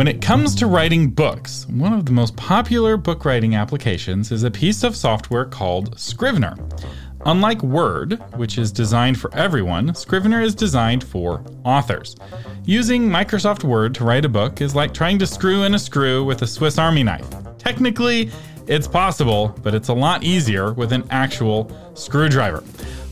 When it comes to writing books, one of the most popular book writing applications is a piece of software called Scrivener. Unlike Word, which is designed for everyone, Scrivener is designed for authors. Using Microsoft Word to write a book is like trying to screw in a screw with a Swiss Army knife. Technically, it's possible, but it's a lot easier with an actual screwdriver.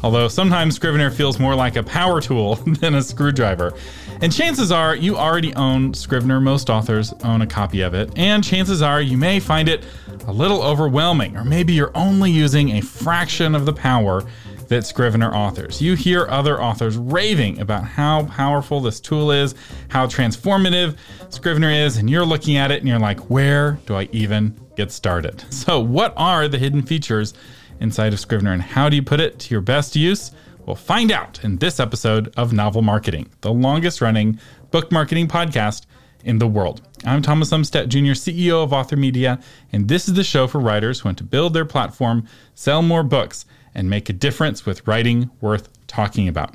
Although sometimes Scrivener feels more like a power tool than a screwdriver. And chances are you already own Scrivener. Most authors own a copy of it. And chances are you may find it a little overwhelming, or maybe you're only using a fraction of the power that Scrivener authors. You hear other authors raving about how powerful this tool is, how transformative Scrivener is, and you're looking at it and you're like, where do I even get started? So, what are the hidden features inside of Scrivener and how do you put it to your best use? We'll find out in this episode of Novel Marketing, the longest running book marketing podcast in the world. I'm Thomas Umstattd Jr., CEO of Author Media, and this is the show for writers who want to build their platform, sell more books, and make a difference with writing worth talking about.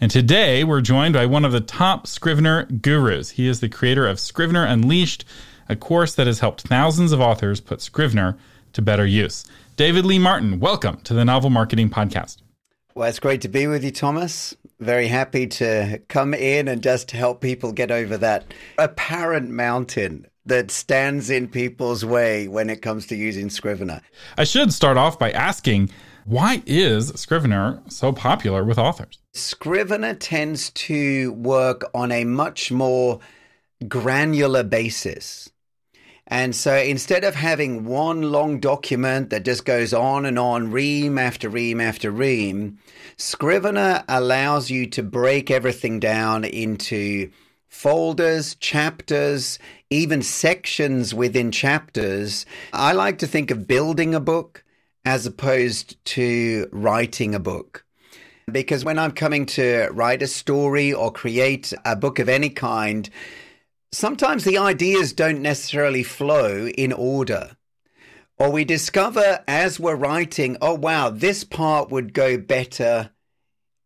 And today we're joined by one of the top Scrivener gurus. He is the creator of Scrivener Unleashed, a course that has helped thousands of authors put Scrivener to better use. David Lee Martin, welcome to the Novel Marketing Podcast. Well, it's great to be with you, Thomas. Very happy to come in and just help people get over that apparent mountain that stands in people's way when it comes to using Scrivener. I should start off by asking why is Scrivener so popular with authors? Scrivener tends to work on a much more granular basis. And so instead of having one long document that just goes on and on, ream after ream after ream, Scrivener allows you to break everything down into folders, chapters, even sections within chapters. I like to think of building a book as opposed to writing a book. Because when I'm coming to write a story or create a book of any kind, sometimes the ideas don't necessarily flow in order. Or we discover as we're writing, oh, wow, this part would go better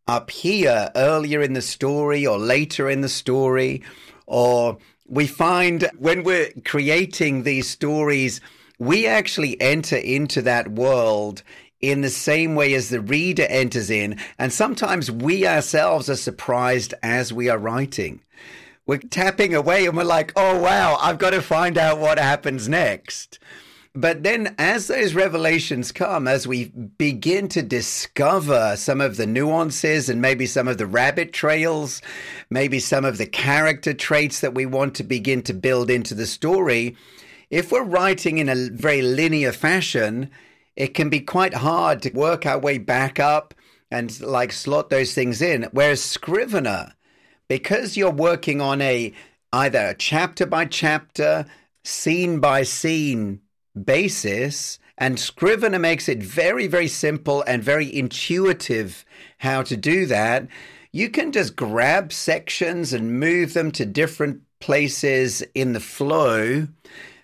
up here earlier in the story or later in the story. Or we find when we're creating these stories, we actually enter into that world in the same way as the reader enters in. And sometimes we ourselves are surprised as we are writing we're tapping away and we're like, oh, wow, I've got to find out what happens next. But then, as those revelations come, as we begin to discover some of the nuances and maybe some of the rabbit trails, maybe some of the character traits that we want to begin to build into the story, if we're writing in a very linear fashion, it can be quite hard to work our way back up and like slot those things in. Whereas Scrivener, because you're working on a either a chapter by chapter, scene by scene basis, and Scrivener makes it very, very simple and very intuitive how to do that. You can just grab sections and move them to different places in the flow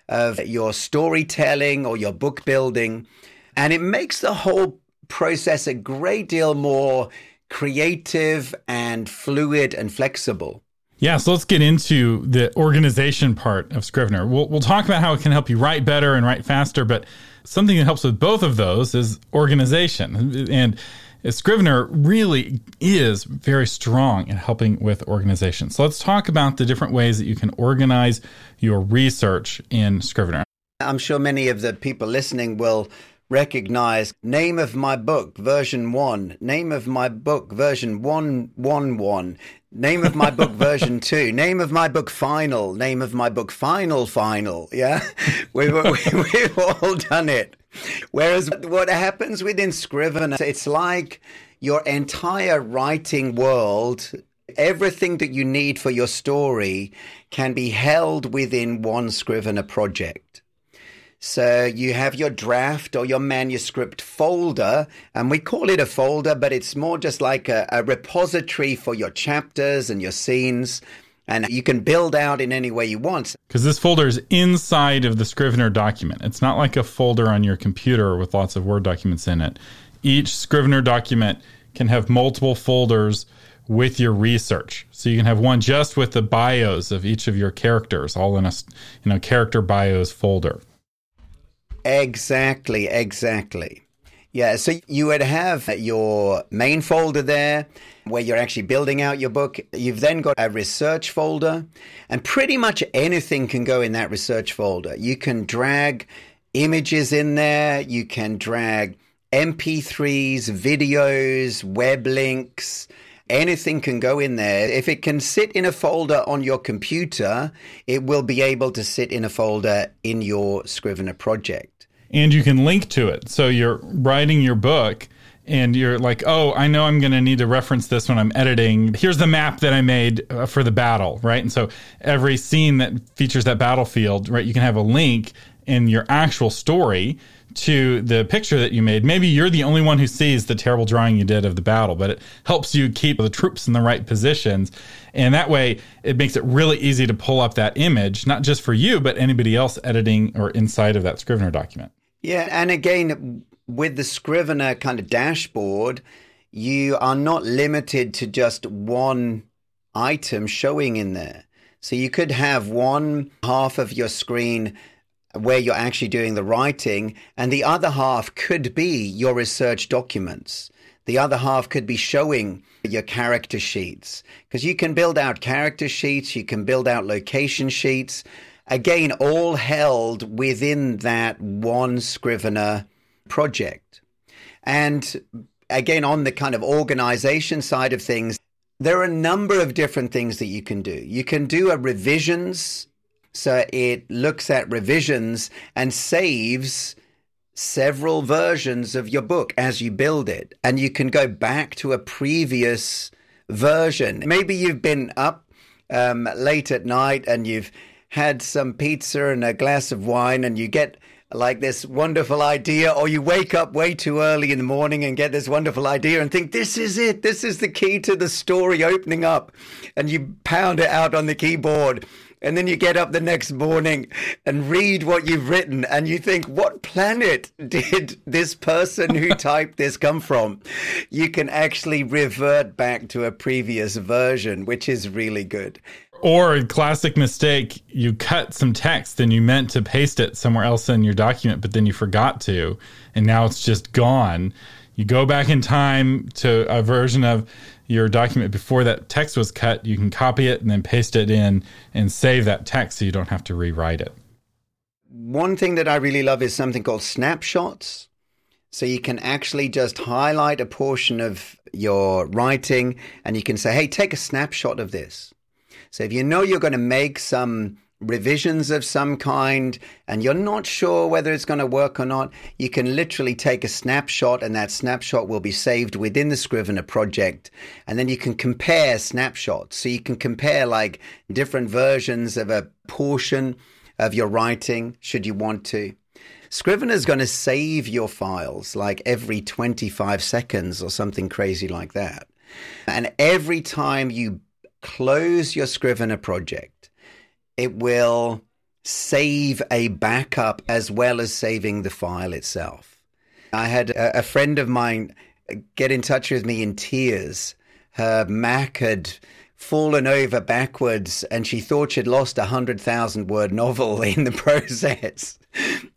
of your storytelling or your book building. And it makes the whole process a great deal more creative and fluid and flexible. Yeah, so let's get into the organization part of Scrivener. We'll, we'll talk about how it can help you write better and write faster, but something that helps with both of those is organization. And Scrivener really is very strong at helping with organization. So let's talk about the different ways that you can organize your research in Scrivener. I'm sure many of the people listening will recognize name of my book version 1 name of my book version 111 name of my book version 2 name of my book final name of my book final final yeah? We've, we've all done it. Whereas what happens within scrivener it's like your entire writing world everything that you need for your story can be held within one scrivener project so you have your draft or your manuscript folder, and we call it a folder, but it's more just like a, a repository for your chapters and your scenes and you can build out in any way you want. Because this folder is inside of the Scrivener document. It's not like a folder on your computer with lots of Word documents in it. Each Scrivener document can have multiple folders with your research. So you can have one just with the bios of each of your characters, all in a you know character bios folder. Exactly, exactly. Yeah, so you would have your main folder there where you're actually building out your book. You've then got a research folder, and pretty much anything can go in that research folder. You can drag images in there, you can drag MP3s, videos, web links, anything can go in there. If it can sit in a folder on your computer, it will be able to sit in a folder in your Scrivener project. And you can link to it. So you're writing your book and you're like, oh, I know I'm going to need to reference this when I'm editing. Here's the map that I made uh, for the battle, right? And so every scene that features that battlefield, right, you can have a link in your actual story to the picture that you made. Maybe you're the only one who sees the terrible drawing you did of the battle, but it helps you keep the troops in the right positions. And that way, it makes it really easy to pull up that image, not just for you, but anybody else editing or inside of that Scrivener document. Yeah. And again, with the Scrivener kind of dashboard, you are not limited to just one item showing in there. So you could have one half of your screen where you're actually doing the writing, and the other half could be your research documents. The other half could be showing your character sheets because you can build out character sheets, you can build out location sheets. Again, all held within that one Scrivener project. And again, on the kind of organization side of things, there are a number of different things that you can do. You can do a revisions so it looks at revisions and saves several versions of your book as you build it. And you can go back to a previous version. Maybe you've been up um, late at night and you've had some pizza and a glass of wine and you get like this wonderful idea, or you wake up way too early in the morning and get this wonderful idea and think, this is it. This is the key to the story opening up. And you pound it out on the keyboard and then you get up the next morning and read what you've written, and you think, what planet did this person who typed this come from? You can actually revert back to a previous version, which is really good. Or a classic mistake, you cut some text and you meant to paste it somewhere else in your document, but then you forgot to, and now it's just gone. You go back in time to a version of your document before that text was cut, you can copy it and then paste it in and save that text so you don't have to rewrite it. One thing that I really love is something called snapshots. So you can actually just highlight a portion of your writing and you can say, hey, take a snapshot of this. So if you know you're going to make some revisions of some kind and you're not sure whether it's going to work or not, you can literally take a snapshot and that snapshot will be saved within the Scrivener project. And then you can compare snapshots. So you can compare like different versions of a portion of your writing should you want to. Scrivener is going to save your files like every 25 seconds or something crazy like that. And every time you close your Scrivener project, it will save a backup as well as saving the file itself. I had a, a friend of mine get in touch with me in tears. Her Mac had fallen over backwards and she thought she'd lost a hundred thousand word novel in the process.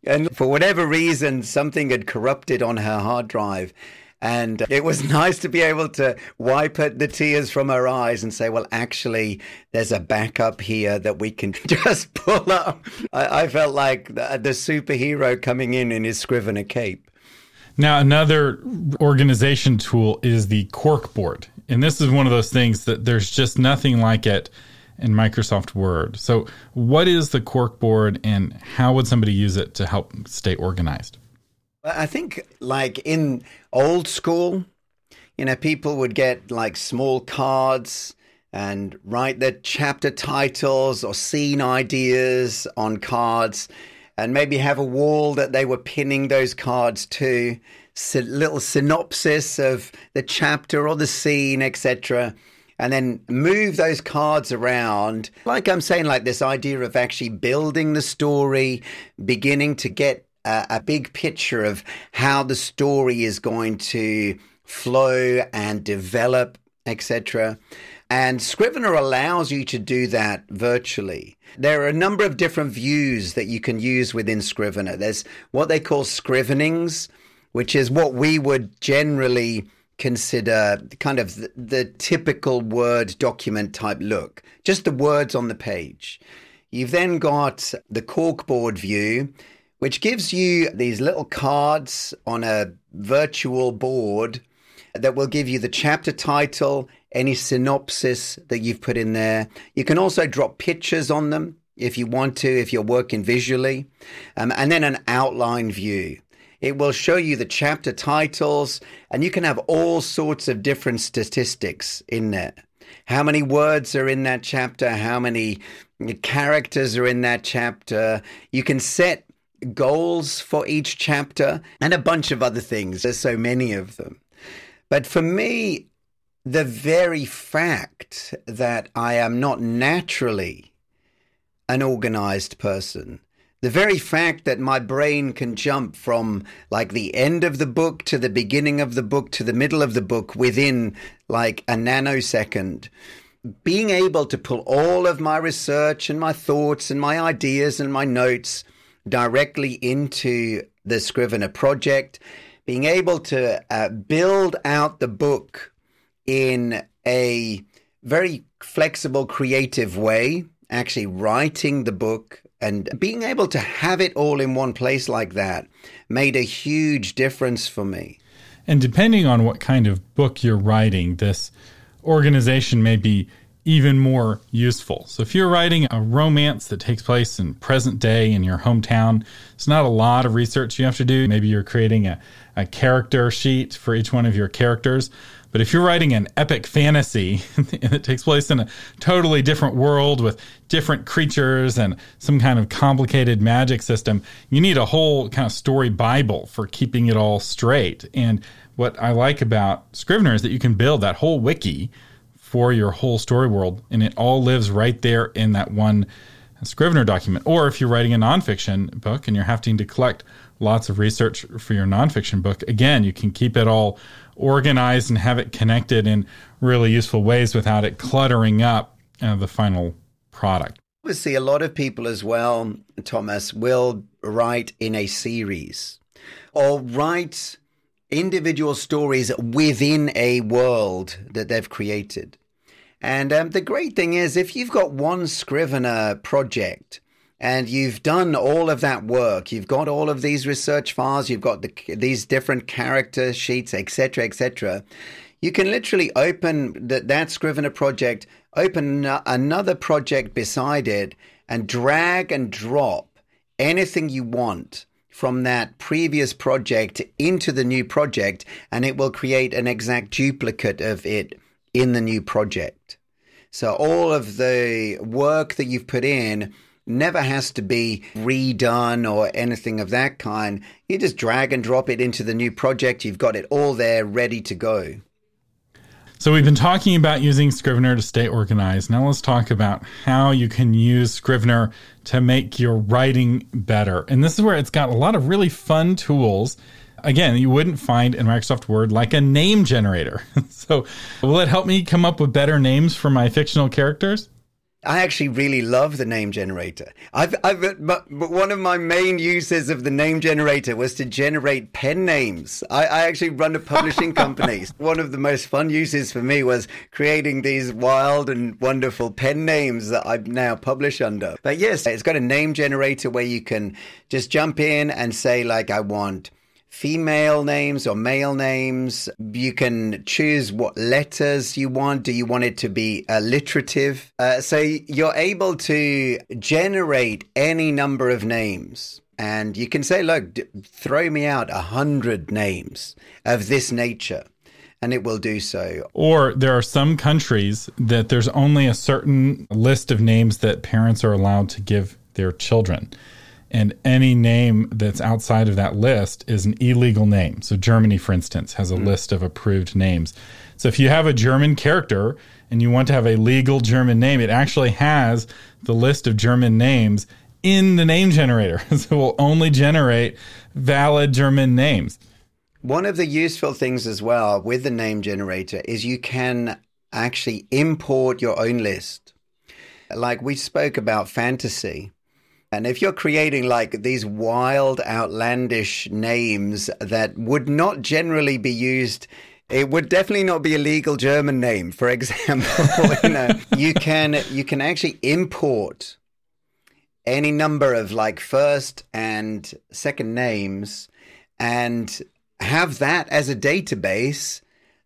and for whatever reason, something had corrupted on her hard drive and it was nice to be able to wipe the tears from her eyes and say, well, actually, there's a backup here that we can just pull up. I, I felt like the, the superhero coming in in his Scrivener cape. Now, another organization tool is the corkboard. And this is one of those things that there's just nothing like it in Microsoft Word. So, what is the corkboard and how would somebody use it to help stay organized? I think, like in old school, you know, people would get like small cards and write their chapter titles or scene ideas on cards and maybe have a wall that they were pinning those cards to, little synopsis of the chapter or the scene, etc. And then move those cards around. Like I'm saying, like this idea of actually building the story, beginning to get a, big picture of how the story is going to flow and develop etc. And Scrivener allows you to do that virtually. There are a number of different views that you can use within Scrivener. There's what they call scrivenings, which is what we would generally consider kind of the, the typical Word document type look, just the words on the page. You've then got the corkboard view, which gives you these little cards on a virtual board that will give you the chapter title, any synopsis that you've put in there. You can also drop pictures on them if you want to, if you're working visually, um, and then an outline view. It will show you the chapter titles, and you can have all sorts of different statistics in there. How many words are in that chapter? How many characters are in that chapter? You can set goals for each chapter and a bunch of other things. There's so many of them. But for me, the very fact that I am not naturally an organized person, the very fact that my brain can jump from like the end of the book to the beginning of the book to the middle of the book within like a nanosecond, being able to pull all of my research and my thoughts and my ideas and my notes directly into the Scrivener project being able to uh, build out the book in a very flexible, creative way, actually writing the book and being able to have it all in one place like that made a huge difference for me. And depending on what kind of book you're writing, this organization may be even more useful. So if you're writing a romance that takes place in present day in your hometown, it's not a lot of research you have to do. Maybe you're creating a, a character sheet for each one of your characters. But if you're writing an epic fantasy that takes place in a totally different world with different creatures and some kind of complicated magic system, you need a whole kind of story Bible for keeping it all straight. And what I like about Scrivener is that you can build that whole wiki for your whole story world, and it all lives right there in that one Scrivener document. Or if you're writing a nonfiction book and you're having to collect lots of research for your nonfiction book, again, you can keep it all organized and have it connected in really useful ways without it cluttering up uh, the final product. Obviously, a lot of people as well, Thomas, will write in a series or write individual stories within a world that they've created. And um, the great thing is, if you've got one Scrivener project and you've done all of that work, you've got all of these research files, you've got the, these different character sheets, etc., etc., you can literally open the, that Scrivener project, open another project beside it, and drag and drop anything you want from that previous project into the new project, and it will create an exact duplicate of it in the new project. So all of the work that you've put in never has to be redone or anything of that kind. You just drag and drop it into the new project. You've got it all there ready to go. So we've been talking about using Scrivener to stay organized. Now let's talk about how you can use Scrivener to make your writing better. And this is where it's got a lot of really fun tools again, you wouldn't find in Microsoft Word like a name generator. so, will it help me come up with better names for my fictional characters? I actually really love the name generator. I've, I've, but, but one of my main uses of the name generator was to generate pen names. I, I actually run a publishing company. One of the most fun uses for me was creating these wild and wonderful pen names that I now publish under. But yes, it's got a name generator where you can just jump in and say, like, I want female names or male names. You can choose what letters you want. Do you want it to be alliterative? Uh, so you're able to generate any number of names. And you can say, look, d- throw me out a hundred names of this nature and it will do so. Or there are some countries that there's only a certain list of names that parents are allowed to give their children and any name that's outside of that list is an illegal name. So Germany, for instance, has a mm. list of approved names. So if you have a German character and you want to have a legal German name, it actually has the list of German names in the name generator. so it will only generate valid German names. One of the useful things as well with the name generator is you can actually import your own list. Like we spoke about fantasy. And if you're creating like these wild, outlandish names that would not generally be used, it would definitely not be a legal German name, for example. you know, you can you can actually import any number of like first and second names and have that as a database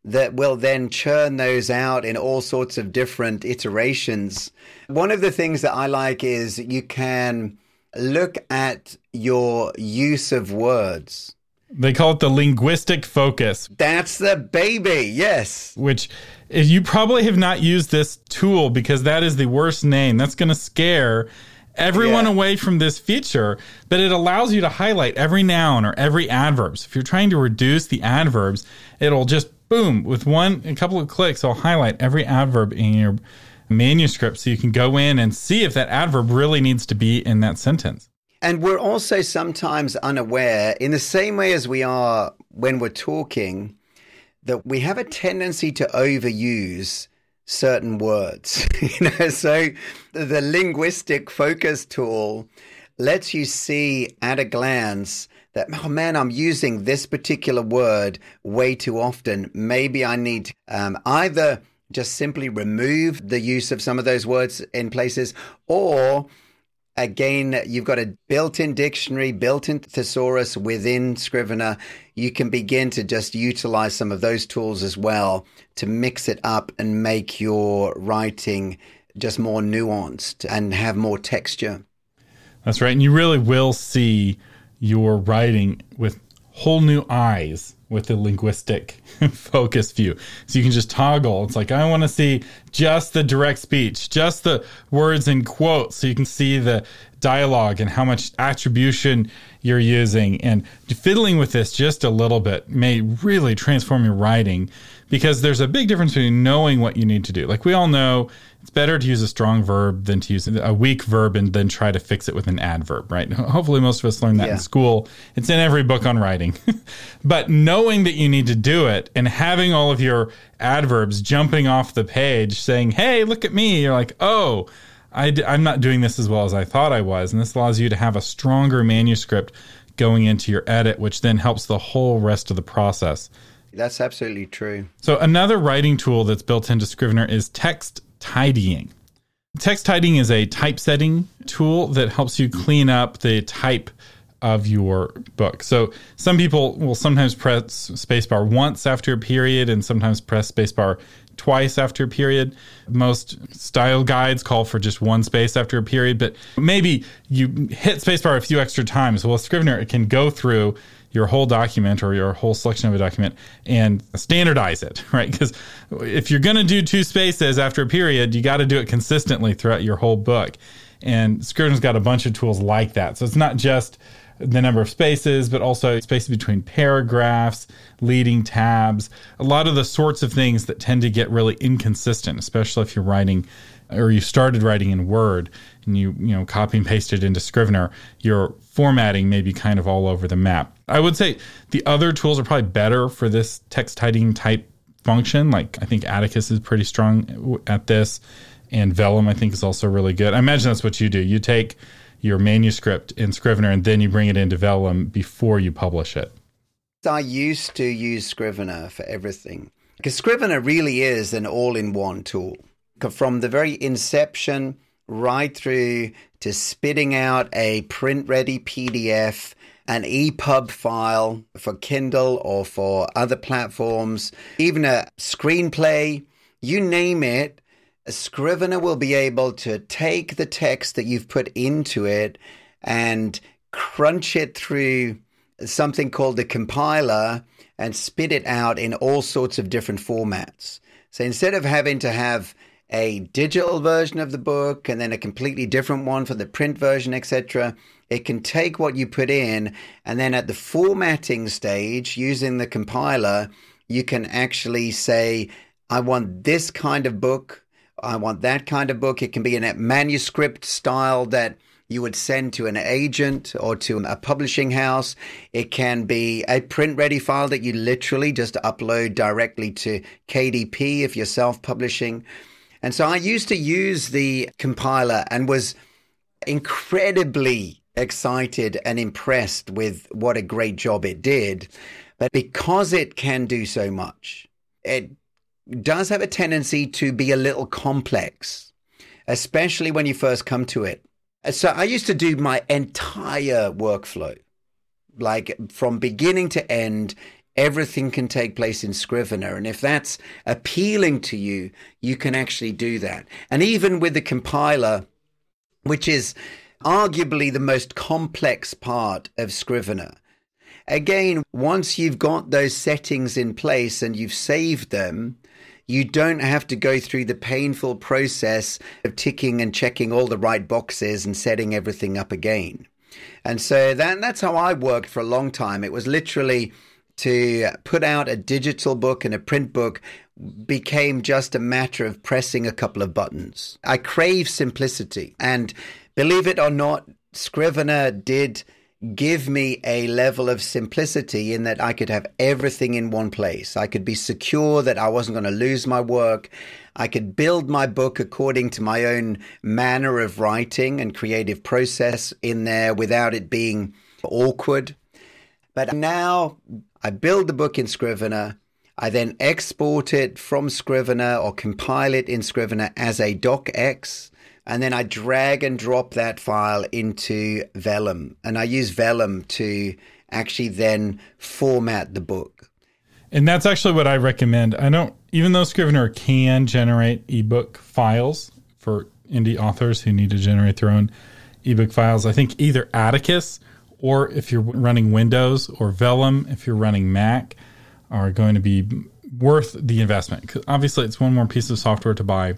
that will then churn those out in all sorts of different iterations. One of the things that I like is you can look at your use of words. They call it the linguistic focus. That's the baby, yes. Which eh, you probably have not used this tool because that is the worst name. That's going to scare everyone yeah. away from this feature, but it allows you to highlight every noun or every adverb. So if you're trying to reduce the adverbs, it'll just boom with one a couple of clicks I'll highlight every adverb in your manuscript so you can go in and see if that adverb really needs to be in that sentence. And we're also sometimes unaware, in the same way as we are when we're talking, that we have a tendency to overuse certain words. you know, so the linguistic focus tool lets you see at a glance that oh man i'm using this particular word way too often. Maybe i need um, either just simply remove the use of some of those words in places or again you've got a built-in dictionary built-in thesaurus within scrivener. You can begin to just utilize some of those tools as well to mix it up and make your writing just more nuanced and have more texture. That's right and you really will see your writing with whole new eyes with a linguistic focus view. So you can just toggle. It's like, I want to see just the direct speech, just the words in quotes. So you can see the dialogue and how much attribution you're using. And fiddling with this just a little bit may really transform your writing because there's a big difference between knowing what you need to do. Like we all know it's better to use a strong verb than to use a weak verb and then try to fix it with an adverb, right? Hopefully, most of us learn that yeah. in school. It's in every book on writing. but knowing that you need to do it and having all of your adverbs jumping off the page saying, hey, look at me, you're like, oh, i d- I'm not doing this as well as I thought I was. And this allows you to have a stronger manuscript going into your edit, which then helps the whole rest of the process. That's absolutely true. So, another writing tool that's built into Scrivener is text tidying. Text tidying is a typesetting tool that helps you clean up the type of your book. So some people will sometimes press spacebar once after a period and sometimes press spacebar twice after a period. Most style guides call for just one space after a period, but maybe you hit spacebar a few extra times. Well, Scrivener it can go through your whole document or your whole selection of a document and standardize it, right? Because if you're going to do two spaces after a period, you got to do it consistently throughout your whole book. And Scrivener's got a bunch of tools like that. So it's not just the number of spaces, but also spaces between paragraphs, leading tabs, a lot of the sorts of things that tend to get really inconsistent, especially if you're writing or you started writing in Word and you you know copy and paste it into Scrivener, your formatting may be kind of all over the map. I would say the other tools are probably better for this text tidying type function. Like I think Atticus is pretty strong at this, and Vellum I think is also really good. I imagine that's what you do. You take your manuscript in Scrivener and then you bring it into Vellum before you publish it. I used to use Scrivener for everything because Scrivener really is an all-in-one tool from the very inception right through to spitting out a print ready PDF, an EPUB file for Kindle or for other platforms, even a screenplay, you name it. A Scrivener will be able to take the text that you've put into it and crunch it through something called the compiler and spit it out in all sorts of different formats. So instead of having to have a digital version of the book and then a completely different one for the print version, etc. It can take what you put in, and then at the formatting stage, using the compiler, you can actually say, I want this kind of book. I want that kind of book. It can be in a manuscript style that you would send to an agent or to a publishing house. It can be a print ready file that you literally just upload directly to KDP if you're self publishing. And so I used to use the compiler and was incredibly excited and impressed with what a great job it did. But because it can do so much, it does have a tendency to be a little complex, especially when you first come to it. So I used to do my entire workflow, like from beginning to end. Everything can take place in Scrivener. And if that's appealing to you, you can actually do that. And even with the compiler, which is arguably the most complex part of Scrivener, again, once you've got those settings in place and you've saved them, you don't have to go through the painful process of ticking and checking all the right boxes and setting everything up again. And so that, that's how I worked for a long time. It was literally to put out a digital book and a print book became just a matter of pressing a couple of buttons. I crave simplicity. And believe it or not, Scrivener did give me a level of simplicity in that I could have everything in one place. I could be secure that I wasn't going to lose my work. I could build my book according to my own manner of writing and creative process in there without it being awkward. But now I build the book in Scrivener. I then export it from Scrivener or compile it in Scrivener as a docx and then I drag and drop that file into Vellum. And I use Vellum to actually then format the book. And that's actually what I recommend. I don't, even though Scrivener can generate ebook files for indie authors who need to generate their own ebook files, I think either Atticus or if you're running Windows or Vellum, if you're running Mac, are going to be worth the investment. Because obviously, it's one more piece of software to buy.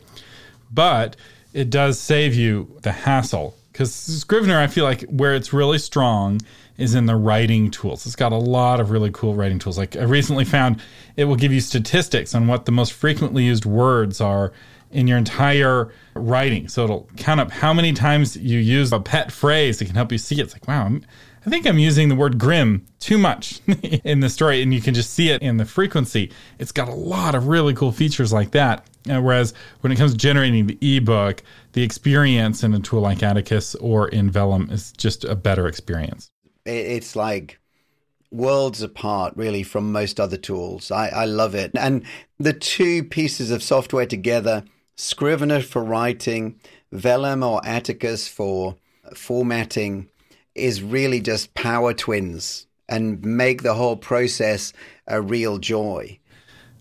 But it does save you the hassle because Scrivener, I feel like where it's really strong is in the writing tools. It's got a lot of really cool writing tools. Like I recently found it will give you statistics on what the most frequently used words are in your entire writing. So it'll count up how many times you use a pet phrase. It can help you see it. It's like, wow, I'm, I think I'm using the word grim too much in the story, and you can just see it in the frequency. It's got a lot of really cool features like that. Uh, whereas when it comes to generating the ebook, the experience in a tool like Atticus or in Vellum is just a better experience. It's like worlds apart, really, from most other tools. I, I love it. And the two pieces of software together Scrivener for writing, Vellum or Atticus for formatting is really just power twins and make the whole process a real joy.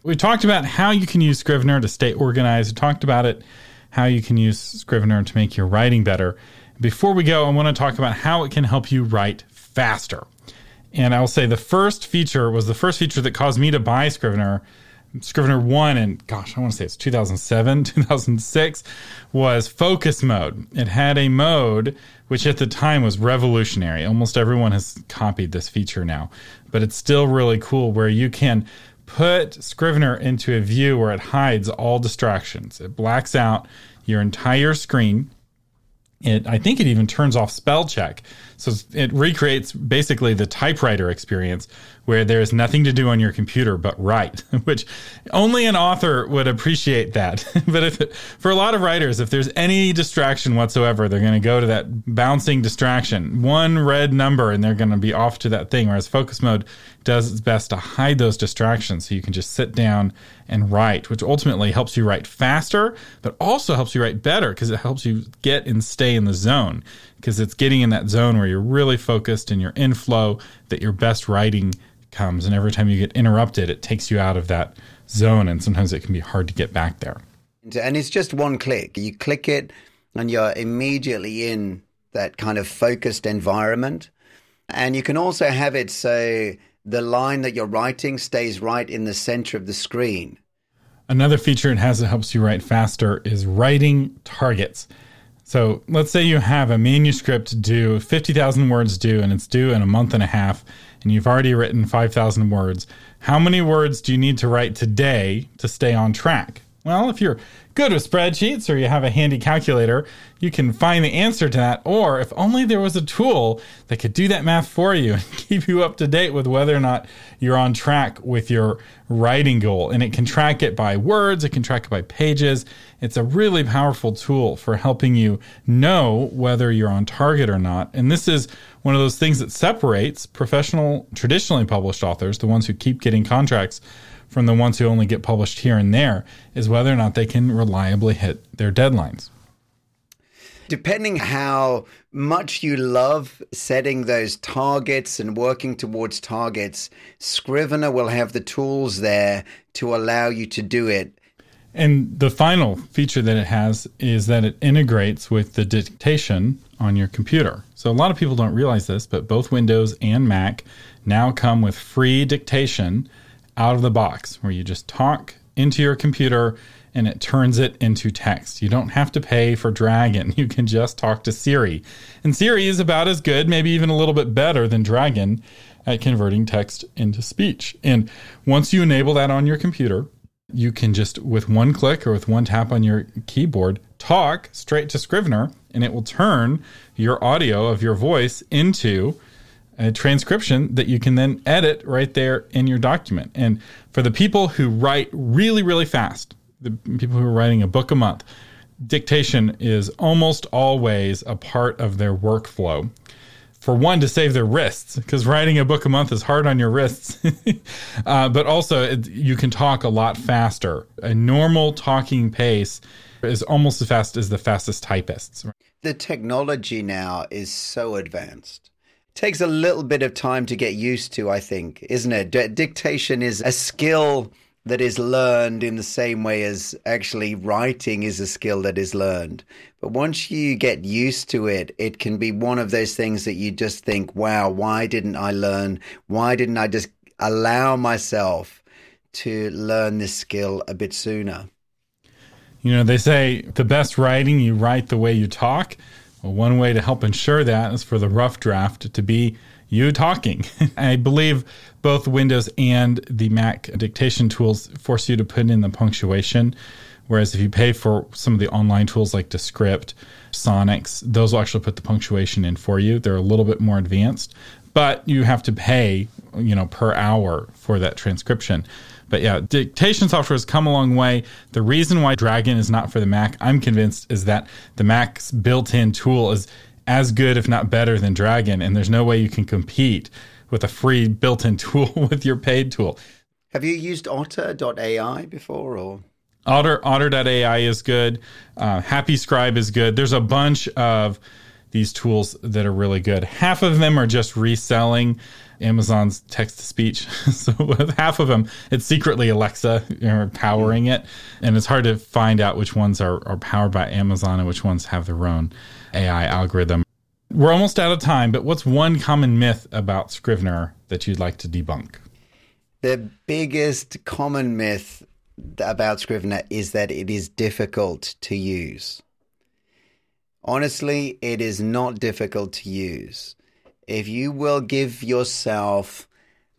We talked about how you can use Scrivener to stay organized. We talked about it, how you can use Scrivener to make your writing better. Before we go, I want to talk about how it can help you write faster. And I'll say the first feature was the first feature that caused me to buy Scrivener. Scrivener 1 and gosh, I want to say it's 2007, 2006 was focus mode. It had a mode which at the time was revolutionary. Almost everyone has copied this feature now, but it's still really cool where you can put Scrivener into a view where it hides all distractions. It blacks out your entire screen. It, I think it even turns off spell check. So it recreates basically the typewriter experience where there's nothing to do on your computer but write, which only an author would appreciate that. but if for a lot of writers, if there's any distraction whatsoever, they're going to go to that bouncing distraction, one red number, and they're going to be off to that thing. Whereas focus mode does its best to hide those distractions so you can just sit down and write, which ultimately helps you write faster, but also helps you write better because it helps you get and stay in the zone because it's getting in that zone where you're really focused and you're in flow that your best writing comes. And every time you get interrupted, it takes you out of that zone. And sometimes it can be hard to get back there. And it's just one click. You click it and you're immediately in that kind of focused environment. And you can also have it so the line that you're writing stays right in the center of the screen. Another feature it has that helps you write faster is writing targets. So let's say you have a manuscript due, 50,000 words due, and it's due in a month and a half and you've already written 5,000 words, how many words do you need to write today to stay on track? Well, if you're good with spreadsheets or you have a handy calculator, you can find the answer to that. Or if only there was a tool that could do that math for you and keep you up to date with whether or not you're on track with your writing goal. And it can track it by words, it can track it by pages. It's a really powerful tool for helping you know whether you're on target or not. And this is one of those things that separates professional, traditionally published authors, the ones who keep getting contracts from the ones who only get published here and there is whether or not they can reliably hit their deadlines. Depending how much you love setting those targets and working towards targets, Scrivener will have the tools there to allow you to do it. And the final feature that it has is that it integrates with the dictation on your computer. So a lot of people don't realize this, but both Windows and Mac now come with free dictation out of the box where you just talk into your computer and it turns it into text. You don't have to pay for Dragon. You can just talk to Siri. And Siri is about as good, maybe even a little bit better than Dragon at converting text into speech. And once you enable that on your computer, you can just, with one click or with one tap on your keyboard, talk straight to Scrivener and it will turn your audio of your voice into a transcription that you can then edit right there in your document. And for the people who write really, really fast, the people who are writing a book a month, dictation is almost always a part of their workflow. For one, to save their wrists, because writing a book a month is hard on your wrists. uh, but also, it, you can talk a lot faster. A normal talking pace is almost as fast as the fastest typists. The technology now is so advanced takes a little bit of time to get used to, I think, isn't it? D- dictation is a skill that is learned in the same way as actually writing is a skill that is learned. But once you get used to it, it can be one of those things that you just think, wow, why didn't I learn? Why didn't I just allow myself to learn this skill a bit sooner? You know, they say the best writing, you write the way you talk. Well, one way to help ensure that is for the rough draft to be you talking. I believe both Windows and the Mac dictation tools force you to put in the punctuation. Whereas if you pay for some of the online tools like Descript, Sonix, those will actually put the punctuation in for you. They're a little bit more advanced, but you have to pay, you know, per hour for that transcription. But yeah, dictation software has come a long way. The reason why Dragon is not for the Mac, I'm convinced, is that the Mac's built in tool is as good, if not better, than Dragon. And there's no way you can compete with a free built in tool with your paid tool. Have you used Otter.ai before or? Otter, Otter.ai is good. Uh, Happy Scribe is good. There's a bunch of these tools that are really good. Half of them are just reselling Amazon's text to speech. so with half of them, it's secretly Alexa you know, powering it, and it's hard to find out which ones are, are powered by Amazon and which ones have their own AI algorithm. We're almost out of time, but what's one common myth about Scrivener that you'd like to debunk? The biggest common myth about Scrivener is that it is difficult to use. Honestly, it is not difficult to use if you will give yourself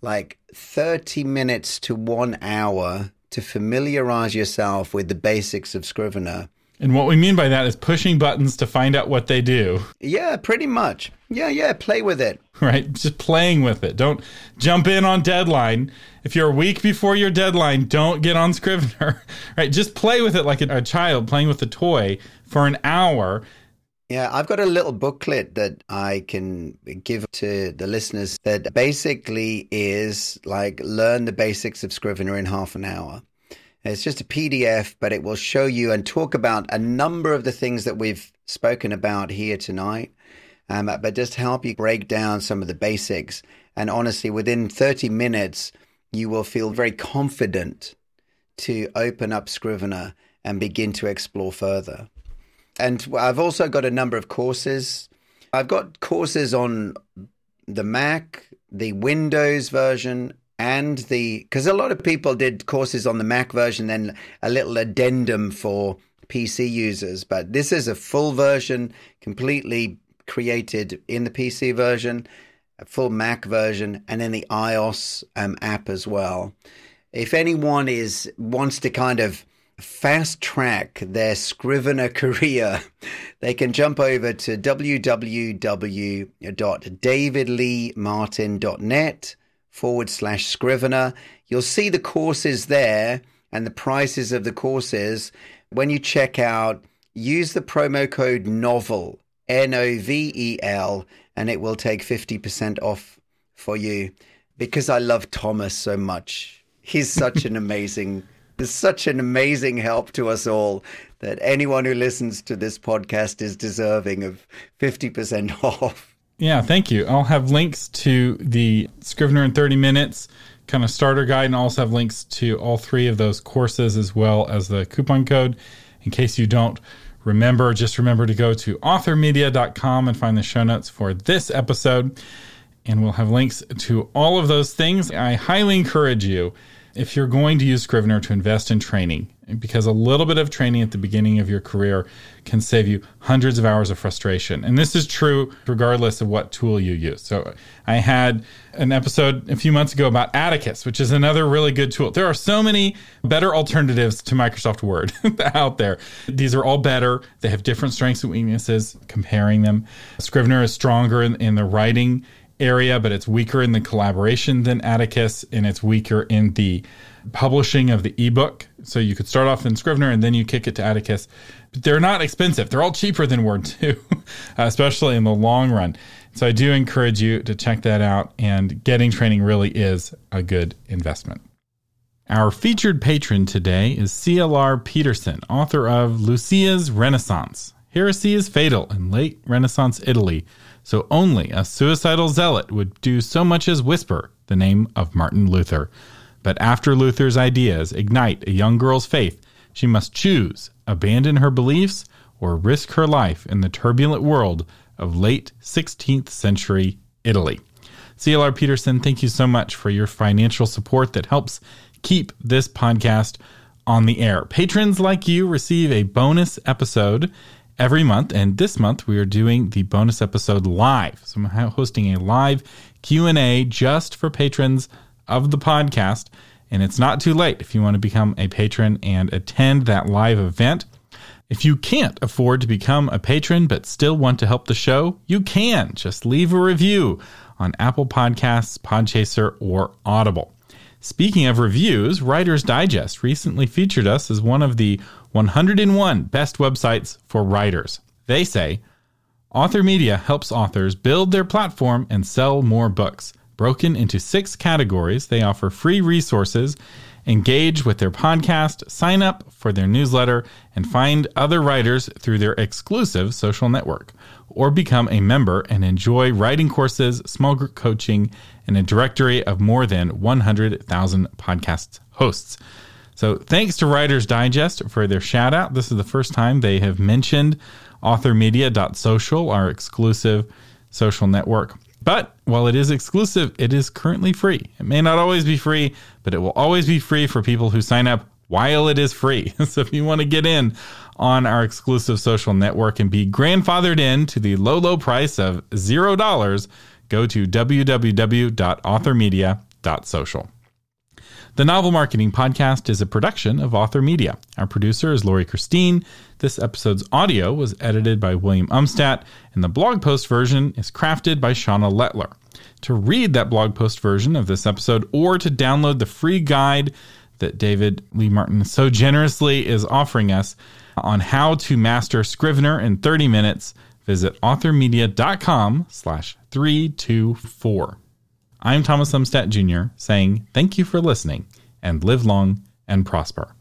like 30 minutes to one hour to familiarize yourself with the basics of Scrivener. And what we mean by that is pushing buttons to find out what they do. Yeah, pretty much. Yeah, yeah, play with it. Right? Just playing with it. Don't jump in on deadline. If you're a week before your deadline, don't get on Scrivener. Right? Just play with it like a, a child playing with a toy for an hour yeah, I've got a little booklet that I can give to the listeners that basically is like learn the basics of Scrivener in half an hour. It's just a PDF, but it will show you and talk about a number of the things that we've spoken about here tonight, um, but just help you break down some of the basics. And honestly, within 30 minutes, you will feel very confident to open up Scrivener and begin to explore further and I've also got a number of courses. I've got courses on the Mac, the Windows version, and the because a lot of people did courses on the Mac version, then a little addendum for PC users. But this is a full version, completely created in the PC version, a full Mac version, and then the iOS um, app as well. If anyone is wants to kind of fast track their Scrivener career, they can jump over to www.davidleemartin.net forward slash Scrivener. You'll see the courses there and the prices of the courses. When you check out, use the promo code NOVEL, N O V E L, and it will take 50% off for you because I love Thomas so much. He's such an amazing is such an amazing help to us all that anyone who listens to this podcast is deserving of 50% off. Yeah, thank you. I'll have links to the Scrivener in 30 minutes kind of starter guide and I'll also have links to all three of those courses as well as the coupon code. In case you don't remember, just remember to go to authormedia.com and find the show notes for this episode. And we'll have links to all of those things. I highly encourage you if you're going to use Scrivener to invest in training, because a little bit of training at the beginning of your career can save you hundreds of hours of frustration. And this is true regardless of what tool you use. So I had an episode a few months ago about Atticus, which is another really good tool. There are so many better alternatives to Microsoft Word out there. These are all better. They have different strengths and weaknesses, comparing them. Scrivener is stronger in, in the writing area, but it's weaker in the collaboration than Atticus, and it's weaker in the publishing of the ebook. So you could start off in Scrivener and then you kick it to Atticus. But they're not expensive. They're all cheaper than Word too, especially in the long run. So I do encourage you to check that out. And getting training really is a good investment. Our featured patron today is CLR Peterson, author of Lucia's Renaissance. Heresy is fatal in late Renaissance Italy so only a suicidal zealot would do so much as whisper the name of Martin Luther. But after Luther's ideas ignite a young girl's faith, she must choose abandon her beliefs or risk her life in the turbulent world of late 16th century Italy. CLR Peterson, thank you so much for your financial support that helps keep this podcast on the air. Patrons like you receive a bonus episode every month and this month we are doing the bonus episode live. So i'm hosting a live q&a just for patrons of the podcast and it's not too late if you want to become a patron and attend that live event. If you can't afford to become a patron but still want to help the show you can. Just leave a review on apple podcasts podchaser or audible Speaking of reviews, Writer's Digest recently featured us as one of the 101 best websites for writers. They say, Author Media helps authors build their platform and sell more books. Broken into six categories, they offer free resources, engage with their podcast, sign up for their newsletter, and find other writers through their exclusive social network or become a member and enjoy writing courses, small group coaching, and a directory of more than 100,000 podcast hosts. So, thanks to Writers Digest for their shout out. This is the first time they have mentioned authormedia.social, our exclusive social network. But while it is exclusive, it is currently free. It may not always be free, but it will always be free for people who sign up while it is free. so if you want to get in on our exclusive social network and be grandfathered in to the low, low price of $0, go to www.authormedia.social. The Novel Marketing Podcast is a production of Author Media. Our producer is Lori Christine. This episode's audio was edited by William Umstattd, and the blog post version is crafted by Shauna Lettler. To read that blog post version of this episode or to download the free guide that David Lee Martin so generously is offering us on how to master Scrivener in 30 minutes, visit authormedia.com slash 324. I'm Thomas Umstattd Jr. saying thank you for listening and live long and prosper.